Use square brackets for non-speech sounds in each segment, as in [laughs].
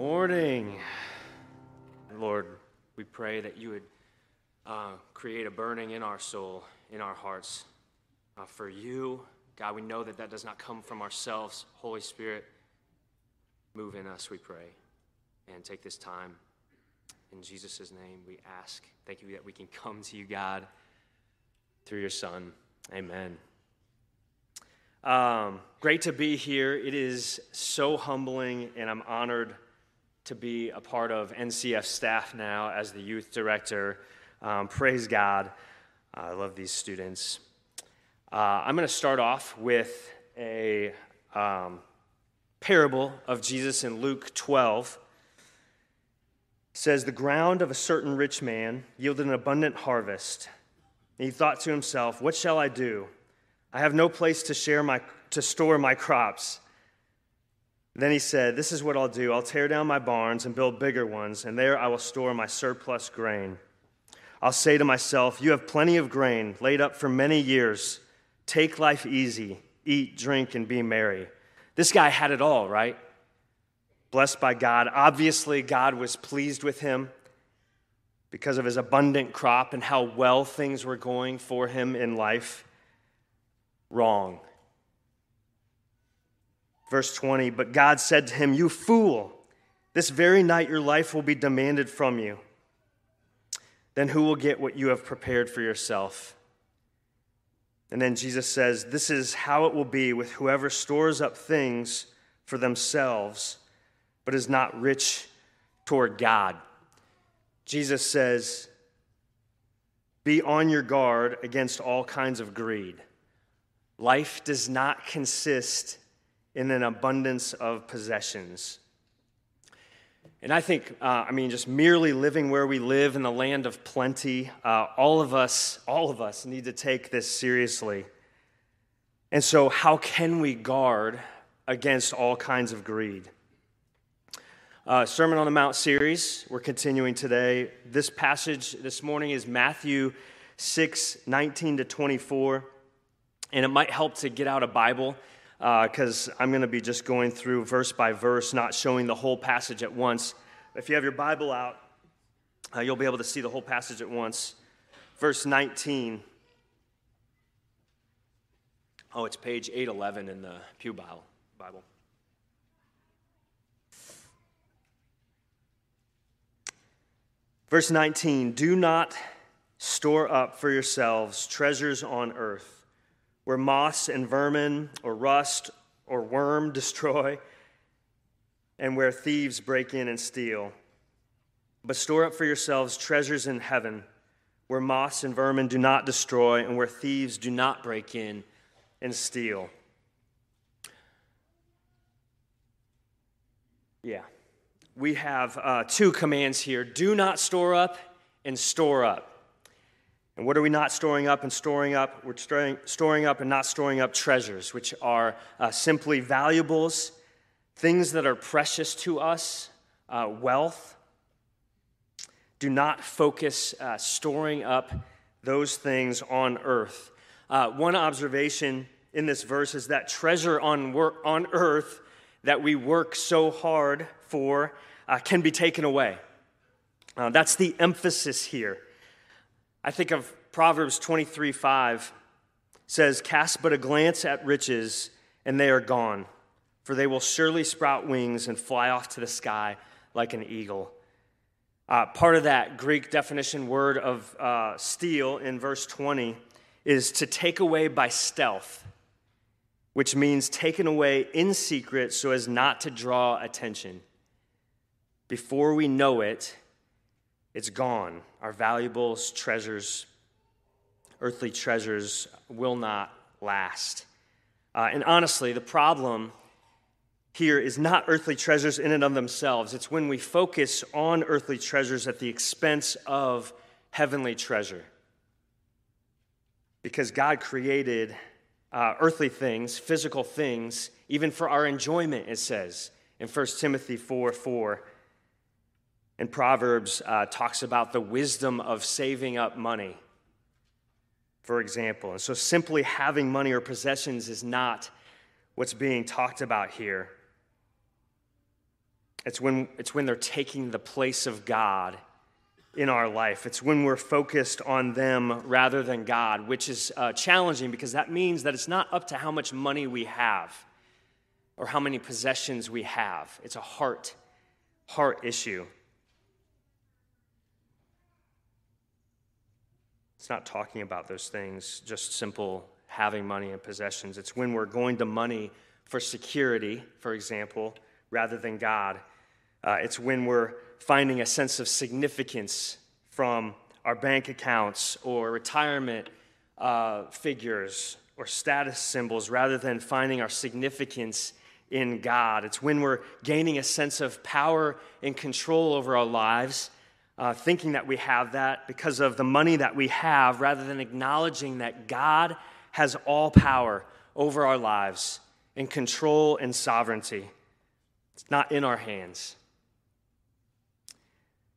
morning. Lord, we pray that you would uh, create a burning in our soul, in our hearts uh, for you. God, we know that that does not come from ourselves. Holy Spirit, move in us, we pray. And take this time. In Jesus' name, we ask. Thank you that we can come to you, God, through your Son. Amen. Um, great to be here. It is so humbling, and I'm honored to be a part of NCF staff now as the youth director. Um, praise God. I love these students. Uh, I'm going to start off with a um, parable of Jesus in Luke 12. It says, The ground of a certain rich man yielded an abundant harvest. And he thought to himself, What shall I do? I have no place to share my to store my crops. Then he said, This is what I'll do. I'll tear down my barns and build bigger ones, and there I will store my surplus grain. I'll say to myself, You have plenty of grain laid up for many years. Take life easy, eat, drink, and be merry. This guy had it all, right? Blessed by God. Obviously, God was pleased with him because of his abundant crop and how well things were going for him in life wrong. Verse 20, but God said to him, You fool, this very night your life will be demanded from you. Then who will get what you have prepared for yourself? And then Jesus says, This is how it will be with whoever stores up things for themselves, but is not rich toward God. Jesus says, Be on your guard against all kinds of greed. Life does not consist in an abundance of possessions. And I think, uh, I mean, just merely living where we live in the land of plenty, uh, all of us, all of us need to take this seriously. And so, how can we guard against all kinds of greed? Uh, Sermon on the Mount series, we're continuing today. This passage this morning is Matthew 6 19 to 24. And it might help to get out a Bible because uh, I'm going to be just going through verse by verse, not showing the whole passage at once. If you have your Bible out, uh, you'll be able to see the whole passage at once. Verse 19. Oh, it's page 811 in the Pew Bible. Verse 19 Do not store up for yourselves treasures on earth where moss and vermin or rust or worm [laughs] destroy, and where thieves break in and steal. But store up for yourselves treasures in heaven, where moss and vermin do not destroy, and where thieves do not break in and steal. Yeah. We have uh, two commands here do not store up and store up. And what are we not storing up and storing up? We're storing, storing up and not storing up treasures, which are uh, simply valuables, things that are precious to us, uh, wealth. Do not focus uh, storing up those things on earth. Uh, one observation in this verse is that treasure on, work, on earth that we work so hard for uh, can be taken away. Uh, that's the emphasis here. I think of Proverbs 23 5 says, Cast but a glance at riches, and they are gone, for they will surely sprout wings and fly off to the sky like an eagle. Uh, part of that Greek definition word of uh, steal in verse 20 is to take away by stealth, which means taken away in secret so as not to draw attention. Before we know it, it's gone. Our valuables, treasures, earthly treasures will not last. Uh, and honestly, the problem here is not earthly treasures in and of themselves. It's when we focus on earthly treasures at the expense of heavenly treasure. Because God created uh, earthly things, physical things, even for our enjoyment, it says in 1 Timothy 4 4. And Proverbs uh, talks about the wisdom of saving up money, for example. And so simply having money or possessions is not what's being talked about here. It's when, it's when they're taking the place of God in our life. It's when we're focused on them rather than God, which is uh, challenging because that means that it's not up to how much money we have or how many possessions we have. It's a heart, heart issue. It's not talking about those things, just simple having money and possessions. It's when we're going to money for security, for example, rather than God. Uh, it's when we're finding a sense of significance from our bank accounts or retirement uh, figures or status symbols rather than finding our significance in God. It's when we're gaining a sense of power and control over our lives, uh, thinking that we have that because of the money that we have, rather than acknowledging that God has all power over our lives and control and sovereignty. It's not in our hands.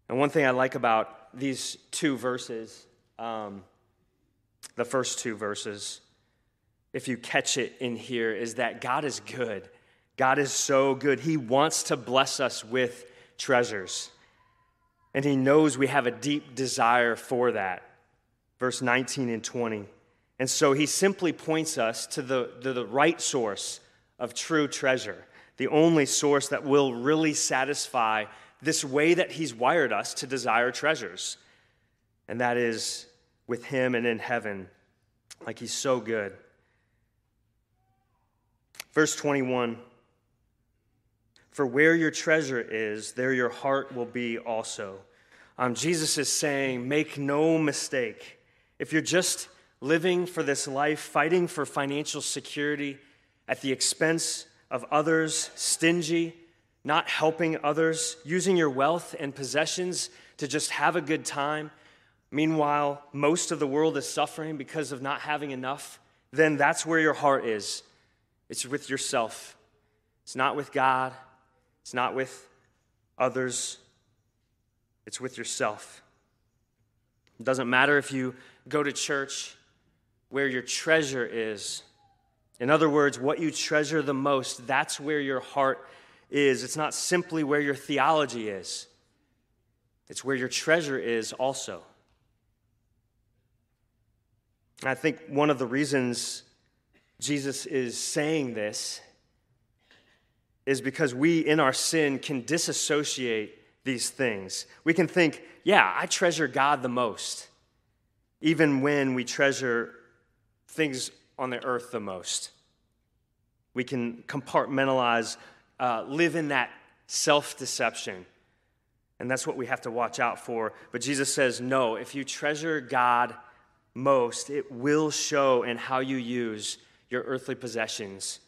And one thing I like about these two verses, um, the first two verses, if you catch it in here, is that God is good. God is so good. He wants to bless us with treasures. And He knows we have a deep desire for that. Verse 19 and 20. And so He simply points us to the, to the right source of true treasure, the only source that will really satisfy this way that He's wired us to desire treasures. And that is with Him and in heaven, like He's so good. Verse 21 For where your treasure is, there your heart will be also. Um, Jesus is saying, Make no mistake. If you're just living for this life, fighting for financial security at the expense of others, stingy, not helping others, using your wealth and possessions to just have a good time, meanwhile, most of the world is suffering because of not having enough, then that's where your heart is. It's with yourself. It's not with God, it's not with others, it's with yourself. It doesn't matter if you go to church where your treasure is. In other words, what you treasure the most, that's where your heart is, it's not simply where your theology is, it's where your treasure is also. And I think one of the reasons Jesus is saying this is because we, in our sin, can disassociate these things. We can think, yeah, I treasure God the most, even when we treasure things on the earth the most. We can compartmentalize uh, live in that self deception. And that's what we have to watch out for. But Jesus says, no, if you treasure God most, it will show in how you use your earthly possessions.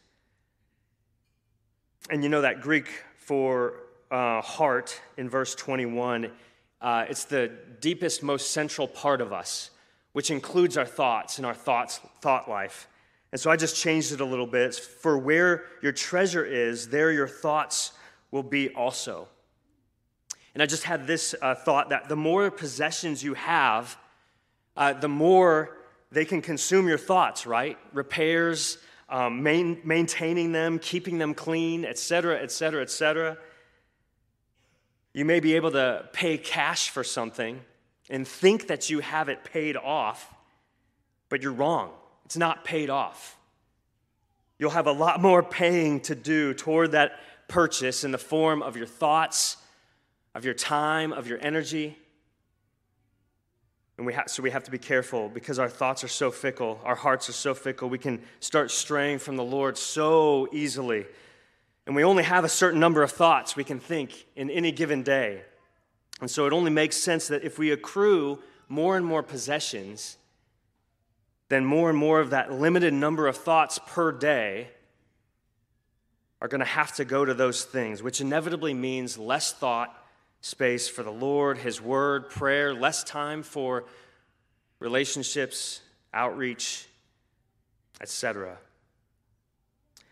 And you know that Greek for uh, heart in verse 21, uh, it's the deepest, most central part of us, which includes our thoughts and our thoughts, thought life. And so I just changed it a little bit. For where your treasure is, there your thoughts will be also. And I just had this uh, thought that the more possessions you have, uh, the more they can consume your thoughts, right? Repairs, um, main, maintaining them, keeping them clean, etc., etc., etc. You may be able to pay cash for something and think that you have it paid off, but you're wrong. It's not paid off. You'll have a lot more paying to do toward that purchase in the form of your thoughts, of your time, of your energy. And we ha- so we have to be careful because our thoughts are so fickle, our hearts are so fickle, we can start straying from the Lord so easily. And we only have a certain number of thoughts we can think in any given day. And so it only makes sense that if we accrue more and more possessions, then more and more of that limited number of thoughts per day are going to have to go to those things, which inevitably means less thought space for the Lord, His Word, prayer, less time for relationships, outreach, etc.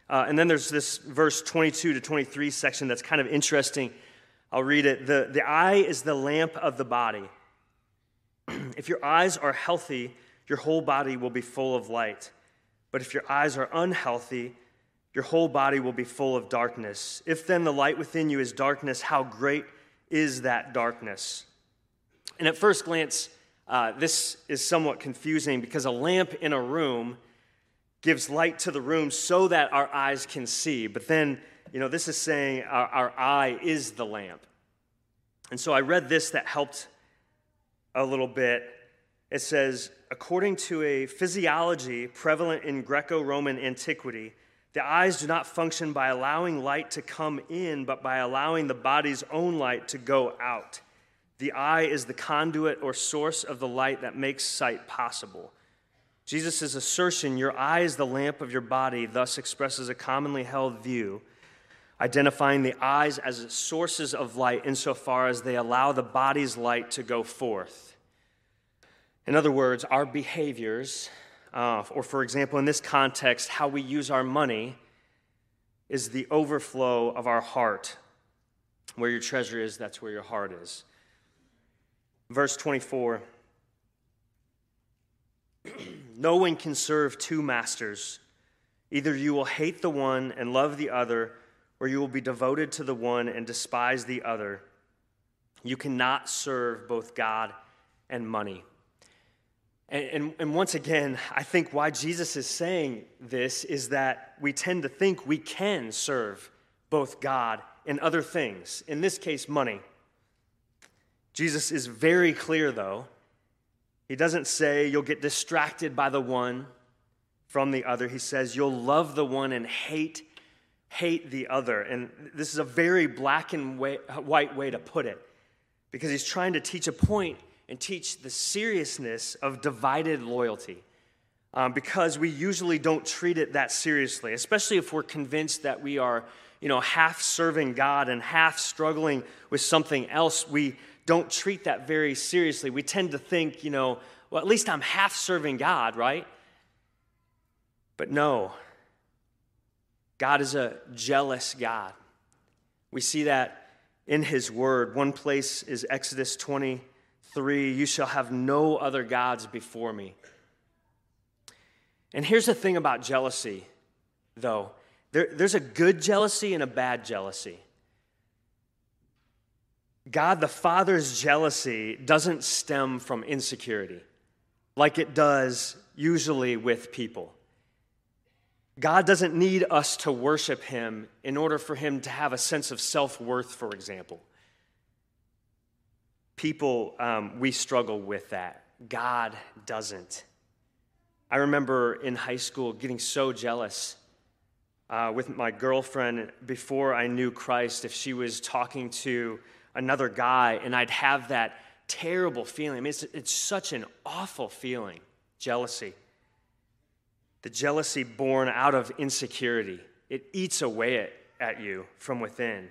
Uh, and then there's this verse 22 to 23 section that's kind of interesting. I'll read it. The, the eye is the lamp of the body. [clears throat] if your eyes are healthy, your whole body will be full of light. But if your eyes are unhealthy, your whole body will be full of darkness. If then the light within you is darkness, how great is that darkness? And at first glance, uh, this is somewhat confusing because a lamp in a room gives light to the room so that our eyes can see. But then, you know, this is saying our, our eye is the lamp. And so I read this that helped a little bit. It says, according to a physiology prevalent in Greco Roman antiquity, the eyes do not function by allowing light to come in, but by allowing the body's own light to go out. The eye is the conduit or source of the light that makes sight possible. Jesus' assertion, your eye is the lamp of your body, thus expresses a commonly held view, identifying the eyes as sources of light insofar as they allow the body's light to go forth. In other words, our behaviors, uh, or for example, in this context, how we use our money, is the overflow of our heart. Where your treasure is, that's where your heart is. Verse 24 [clears throat] No one can serve two masters. Either you will hate the one and love the other, or you will be devoted to the one and despise the other. You cannot serve both God and money. And, and, and, once again, I think why Jesus is saying this is that we tend to think we can serve both God and other things, in this case, money. Jesus is very clear, though. He doesn't say you'll get distracted by the one from the other. He says you'll love the one and hate hate the other. And this is a very black and white way to put it because he's trying to teach a point and teach the seriousness of divided loyalty. Um, because we usually don't treat it that seriously, especially if we're convinced that we are, you know, half serving God and half struggling with something else. We don't treat that very seriously. We tend to think, you know, well, at least I'm half serving God, right? But no, God is a jealous God. We see that in His Word. One place is Exodus 23 You shall have no other gods before me. And here's the thing about jealousy, though there, there's a good jealousy and a bad jealousy. God the Father's jealousy doesn't stem from insecurity like it does usually with people. God doesn't need us to worship Him in order for Him to have a sense of self worth, for example. People, um, we struggle with that. God doesn't. I remember in high school getting so jealous uh, with my girlfriend before I knew Christ if she was talking to another guy, and I'd have that terrible feeling. I mean, it's, it's such an awful feeling jealousy. The jealousy born out of insecurity, it eats away at, at you from within.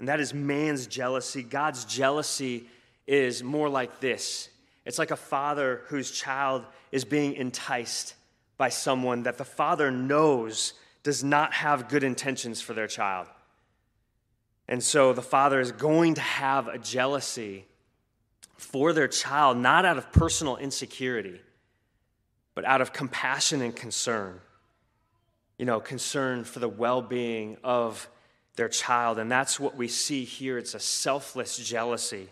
And that is man's jealousy. God's jealousy is more like this it's like a father whose child is being enticed by someone that the father knows does not have good intentions for their child. And so the father is going to have a jealousy for their child, not out of personal insecurity, but out of compassion and concern. You know, concern for the well being of their child. And that's what we see here. It's a selfless jealousy.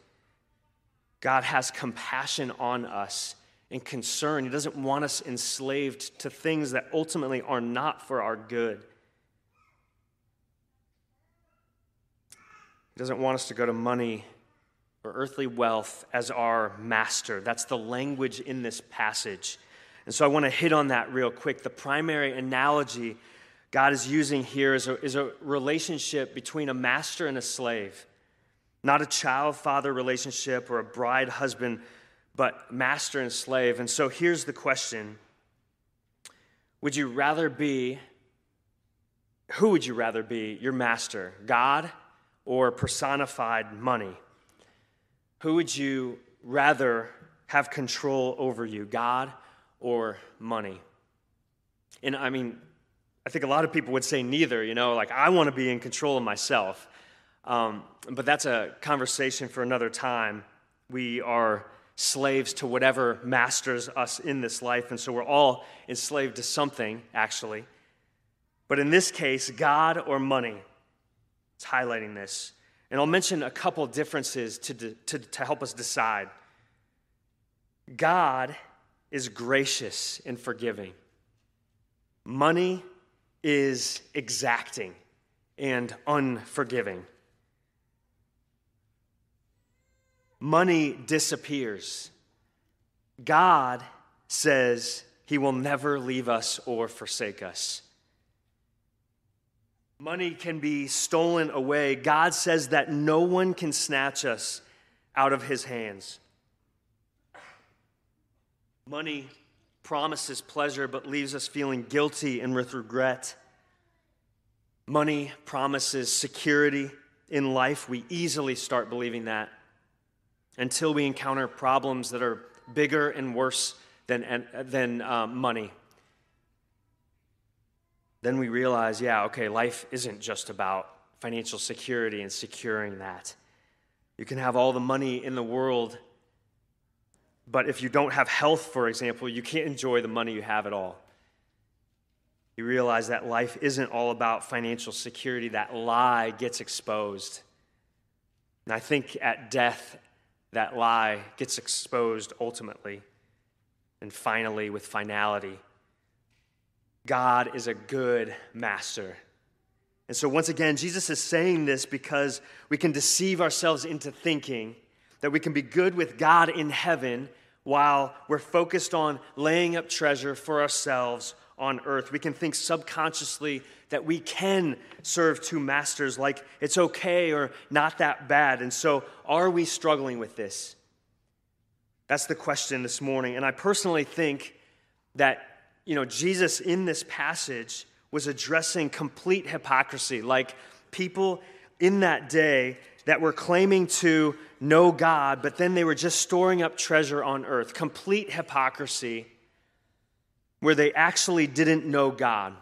God has compassion on us and concern. He doesn't want us enslaved to things that ultimately are not for our good. He doesn't want us to go to money or earthly wealth as our master. That's the language in this passage. And so I want to hit on that real quick. The primary analogy God is using here is a, is a relationship between a master and a slave, not a child father relationship or a bride husband, but master and slave. And so here's the question Would you rather be, who would you rather be, your master, God or personified money? Who would you rather have control over you, God or money? And I mean, I think a lot of people would say neither, you know, like I want to be in control of myself. Um, but that's a conversation for another time. We are slaves to whatever masters us in this life, and so we're all enslaved to something, actually. But in this case, God or money. It's highlighting this. And I'll mention a couple differences to, to, to help us decide. God is gracious and forgiving, money is exacting and unforgiving. Money disappears. God says he will never leave us or forsake us. Money can be stolen away. God says that no one can snatch us out of his hands. Money promises pleasure but leaves us feeling guilty and with regret. Money promises security in life. We easily start believing that until we encounter problems that are bigger and worse than, than um, money then we realize, yeah, okay, life isn't just about financial security and securing that. You can have all the money in the world, but if you don't have health, for example, you can't enjoy the money you have at all. You realize that life isn't all about financial security. That lie gets exposed. And I think at death, that lie gets exposed ultimately and finally with finality. God is a good master. And so, once again, Jesus is saying this because we can deceive ourselves into thinking that we can be good with God in heaven while we're focused on laying up treasure for ourselves on earth. We can think subconsciously that we can serve two masters, like it's okay or not that bad. And so, are we struggling with this? That's the question this morning. And I personally think that you know, Jesus in this passage was addressing complete hypocrisy, like people in that day that were claiming to know God, but then they were just storing up treasure on earth. Complete hypocrisy where they actually didn't know God.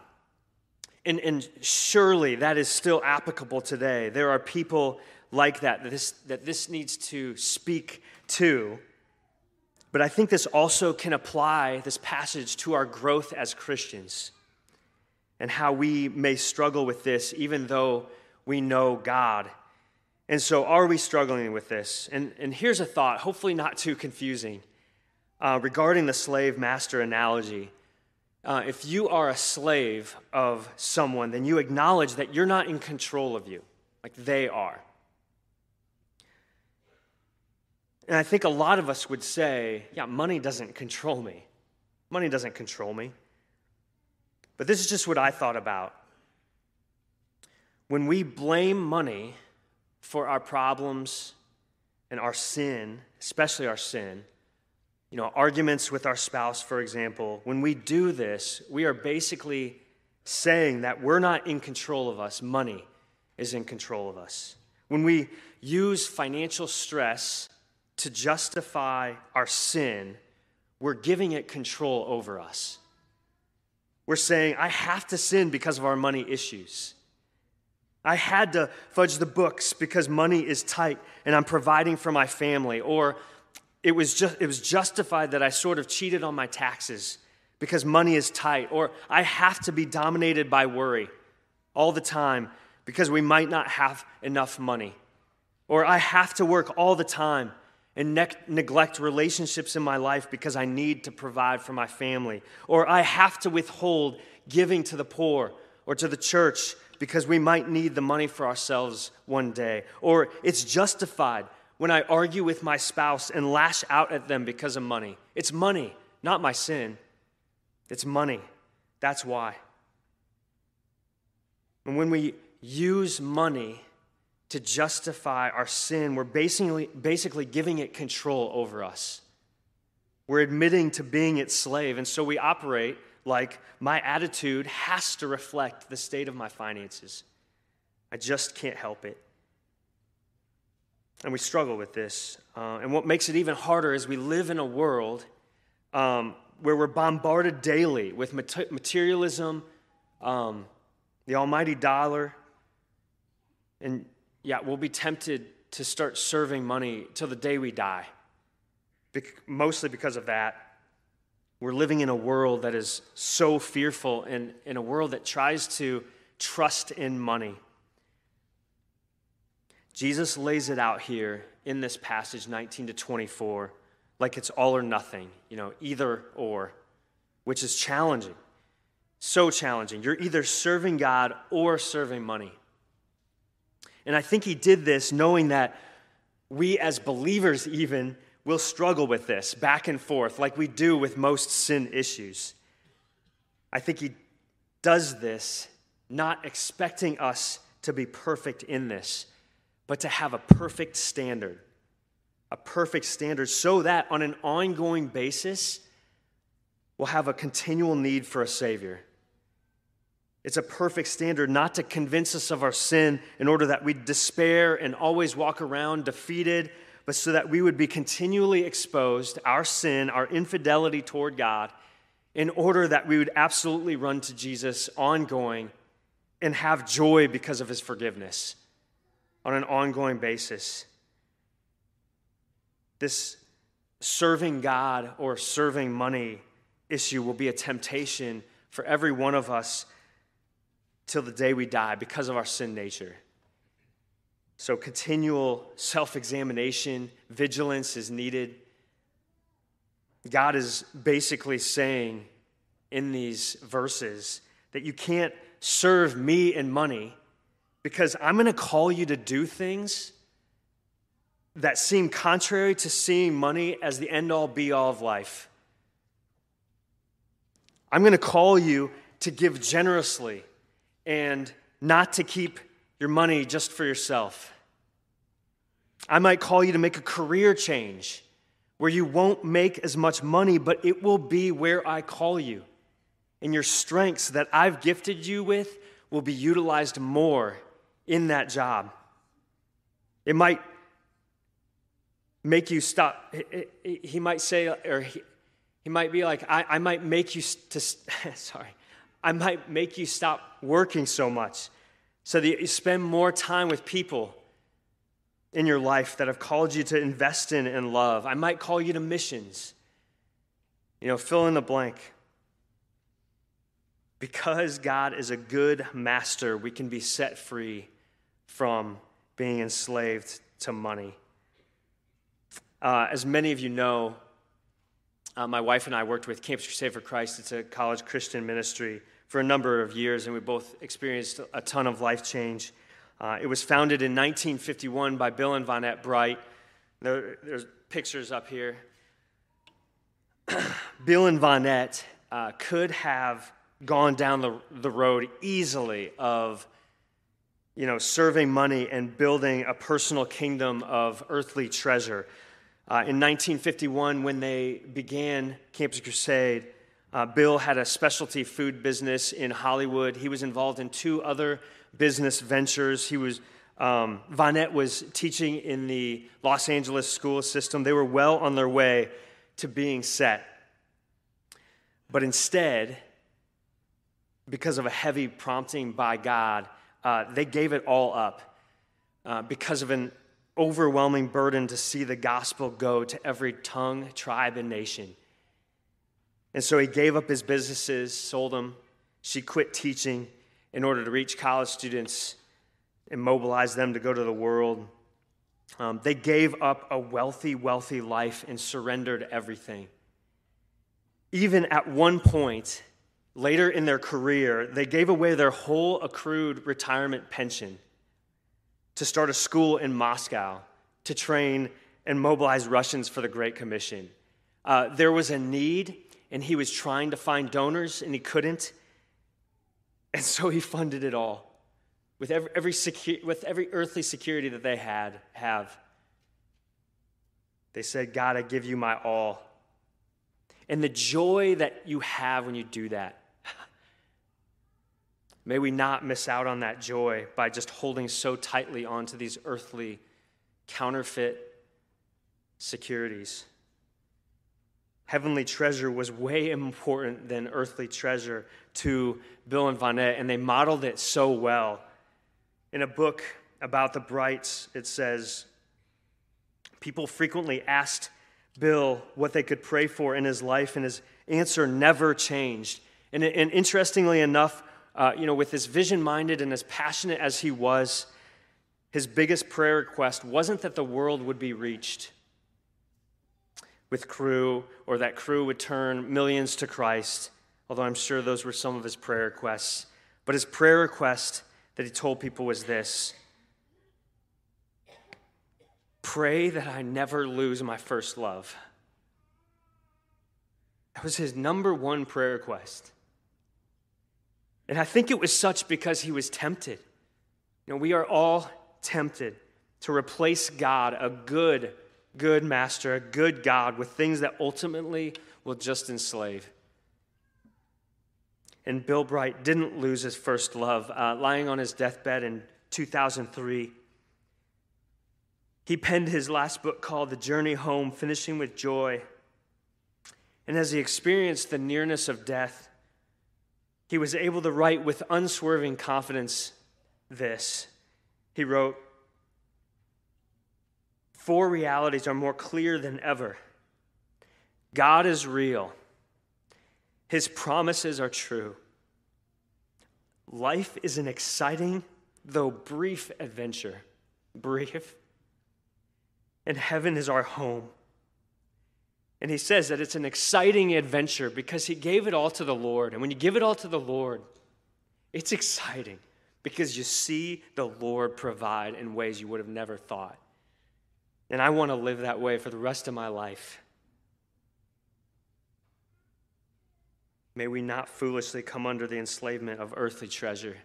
And, and surely that is still applicable today. There are people like that that this, that this needs to speak to. But I think this also can apply, this passage, to our growth as Christians and how we may struggle with this even though we know God. And so, are we struggling with this? And, and here's a thought, hopefully not too confusing, uh, regarding the slave master analogy. Uh, if you are a slave of someone, then you acknowledge that you're not in control of you, like they are. And I think a lot of us would say, yeah, money doesn't control me. Money doesn't control me. But this is just what I thought about. When we blame money for our problems and our sin, especially our sin, you know, arguments with our spouse, for example, when we do this, we are basically saying that we're not in control of us, money is in control of us. When we use financial stress to justify our sin, we're giving it control over us. We're saying, I have to sin because of our money issues. I had to fudge the books because money is tight and I'm providing for my family. Or it was, just, it was justified that I sort of cheated on my taxes because money is tight. Or I have to be dominated by worry all the time because we might not have enough money. Or I have to work all the time and ne- neglect relationships in my life because I need to provide for my family, or I have to withhold giving to the poor or to the church because we might need the money for ourselves one day, or it's justified when I argue with my spouse and lash out at them because of money. It's money, not my sin. It's money. That's why. And when we use money to justify our sin, we're basically, basically giving it control over us. We're admitting to being its slave. And so we operate like my attitude has to reflect the state of my finances. I just can't help it. And we struggle with this. Uh, and what makes it even harder is we live in a world um, where we're bombarded daily with materialism, um, the almighty dollar, and yeah, we'll be tempted to start serving money till the day we die, mostly because of that. We're living in a world that is so fearful and in a world that tries to trust in money. Jesus lays it out here in this passage 19 to 24 like it's all or nothing, you know, either or, which is challenging. So challenging. You're either serving God or serving money. And I think he did this knowing that we as believers, even, will struggle with this back and forth, like we do with most sin issues. I think he does this not expecting us to be perfect in this, but to have a perfect standard. A perfect standard so that on an ongoing basis, we'll have a continual need for a Savior. It's a perfect standard not to convince us of our sin in order that we despair and always walk around defeated, but so that we would be continually exposed, our sin, our infidelity toward God, in order that we would absolutely run to Jesus ongoing and have joy because of his forgiveness on an ongoing basis. This serving God or serving money issue will be a temptation for every one of us till the day we die because of our sin nature. So, continual self examination, vigilance is needed. God is basically saying in these verses that you can't serve me and money because I'm going to call you to do things that seem contrary to seeing money as the end all be all of life. I'm going to call you to give generously and not to keep your money just for yourself. I might call you to make a career change where you won't make as much money, but it will be where I call you. And your strengths that I've gifted you with will be utilized more in that job. It might make you stop. He might say, or he, might be like, I, I might make you to, [laughs] sorry, I might make you stop working so much so that you spend more time with people in your life that have called you to invest in and love. I might call you to missions. You know, fill in the blank. Because God is a good master, we can be set free from being enslaved to money. Uh, as many of you know, uh, my wife and I worked with Campus Crusade for Christ. It's a college Christian ministry for a number of years, and we both experienced a ton of life change. Uh, it was founded in 1951 by Bill and Vonette Bright. There, there's pictures up here. [clears throat] Bill and Vonette uh, could have gone down the, the road easily of you know, serving money and building a personal kingdom of earthly treasure. Uh, in 1951, when they began Campus Crusade, uh, Bill had a specialty food business in Hollywood. He was involved in two other business ventures. He was um, Vonette was teaching in the Los Angeles school system. They were well on their way to being set. But instead, because of a heavy prompting by God, uh, they gave it all up uh, because of an overwhelming burden to see the gospel go to every tongue, tribe, and nation. And so he gave up his businesses, sold them. She quit teaching in order to reach college students and mobilize them to go to the world. Um, they gave up a wealthy, wealthy life and surrendered everything. Even at one point, later in their career, they gave away their whole accrued retirement pension to start a school in Moscow to train and mobilize Russians for the Great Commission. Uh, there was a need and he was trying to find donors and he couldn't. And so he funded it all with every, every, secu- with every earthly security that they had have. They said, God, I give you my all. And the joy that you have when you do that, may we not miss out on that joy by just holding so tightly onto these earthly counterfeit securities. Heavenly treasure was way important than earthly treasure to Bill and Vonette, and they modeled it so well. In a book about the Brights, it says people frequently asked Bill what they could pray for in his life, and his answer never changed. And, and interestingly enough, uh, you know, with as vision minded and as passionate as he was, his biggest prayer request wasn't that the world would be reached with Cru or that Cru would turn millions to Christ, although I'm sure those were some of his prayer requests. But his prayer request that he told people was this Pray that I never lose my first love. That was his number one prayer request. And I think it was such because he was tempted. You know, we are all tempted to replace God, a good, good master, a good God, with things that ultimately will just enslave. And Bill Bright didn't lose his first love. Uh, lying on his deathbed in 2003, he penned his last book called The Journey Home, finishing with joy. And as he experienced the nearness of death, he was able to write with unswerving confidence this. He wrote, Four realities are more clear than ever God is real, His promises are true. Life is an exciting, though brief, adventure. Brief. And heaven is our home. And he says that it's an exciting adventure because he gave it all to the Lord. And when you give it all to the Lord, it's exciting because you see the Lord provide in ways you would have never thought. And I want to live that way for the rest of my life. May we not foolishly come under the enslavement of earthly treasure,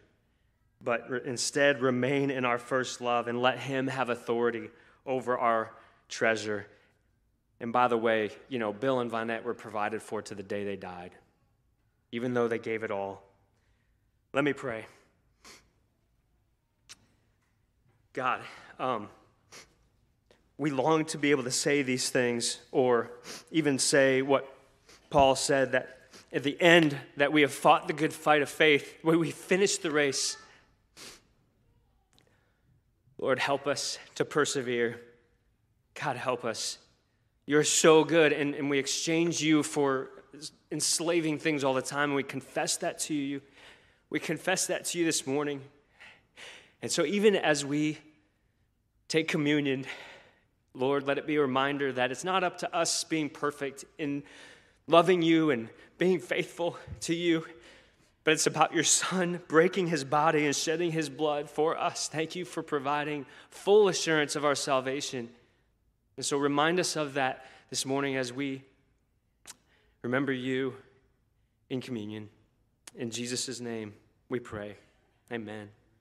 but instead remain in our first love and let Him have authority over our treasure and by the way, you know, Bill and Vonette were provided for to the day they died, even though they gave it all. Let me pray. God, um, we long to be able to say these things or even say what Paul said that at the end that we have fought the good fight of faith, when we finished the race. Lord, help us to persevere. God, help us you're so good. And, and we exchange you for enslaving things all the time. And we confess that to you. We confess that to you this morning. And so, even as we take communion, Lord, let it be a reminder that it's not up to us being perfect in loving you and being faithful to you, but it's about your Son breaking his body and shedding his blood for us. Thank you for providing full assurance of our salvation. And so remind us of that this morning as we remember you in communion. In Jesus' name we pray. Amen.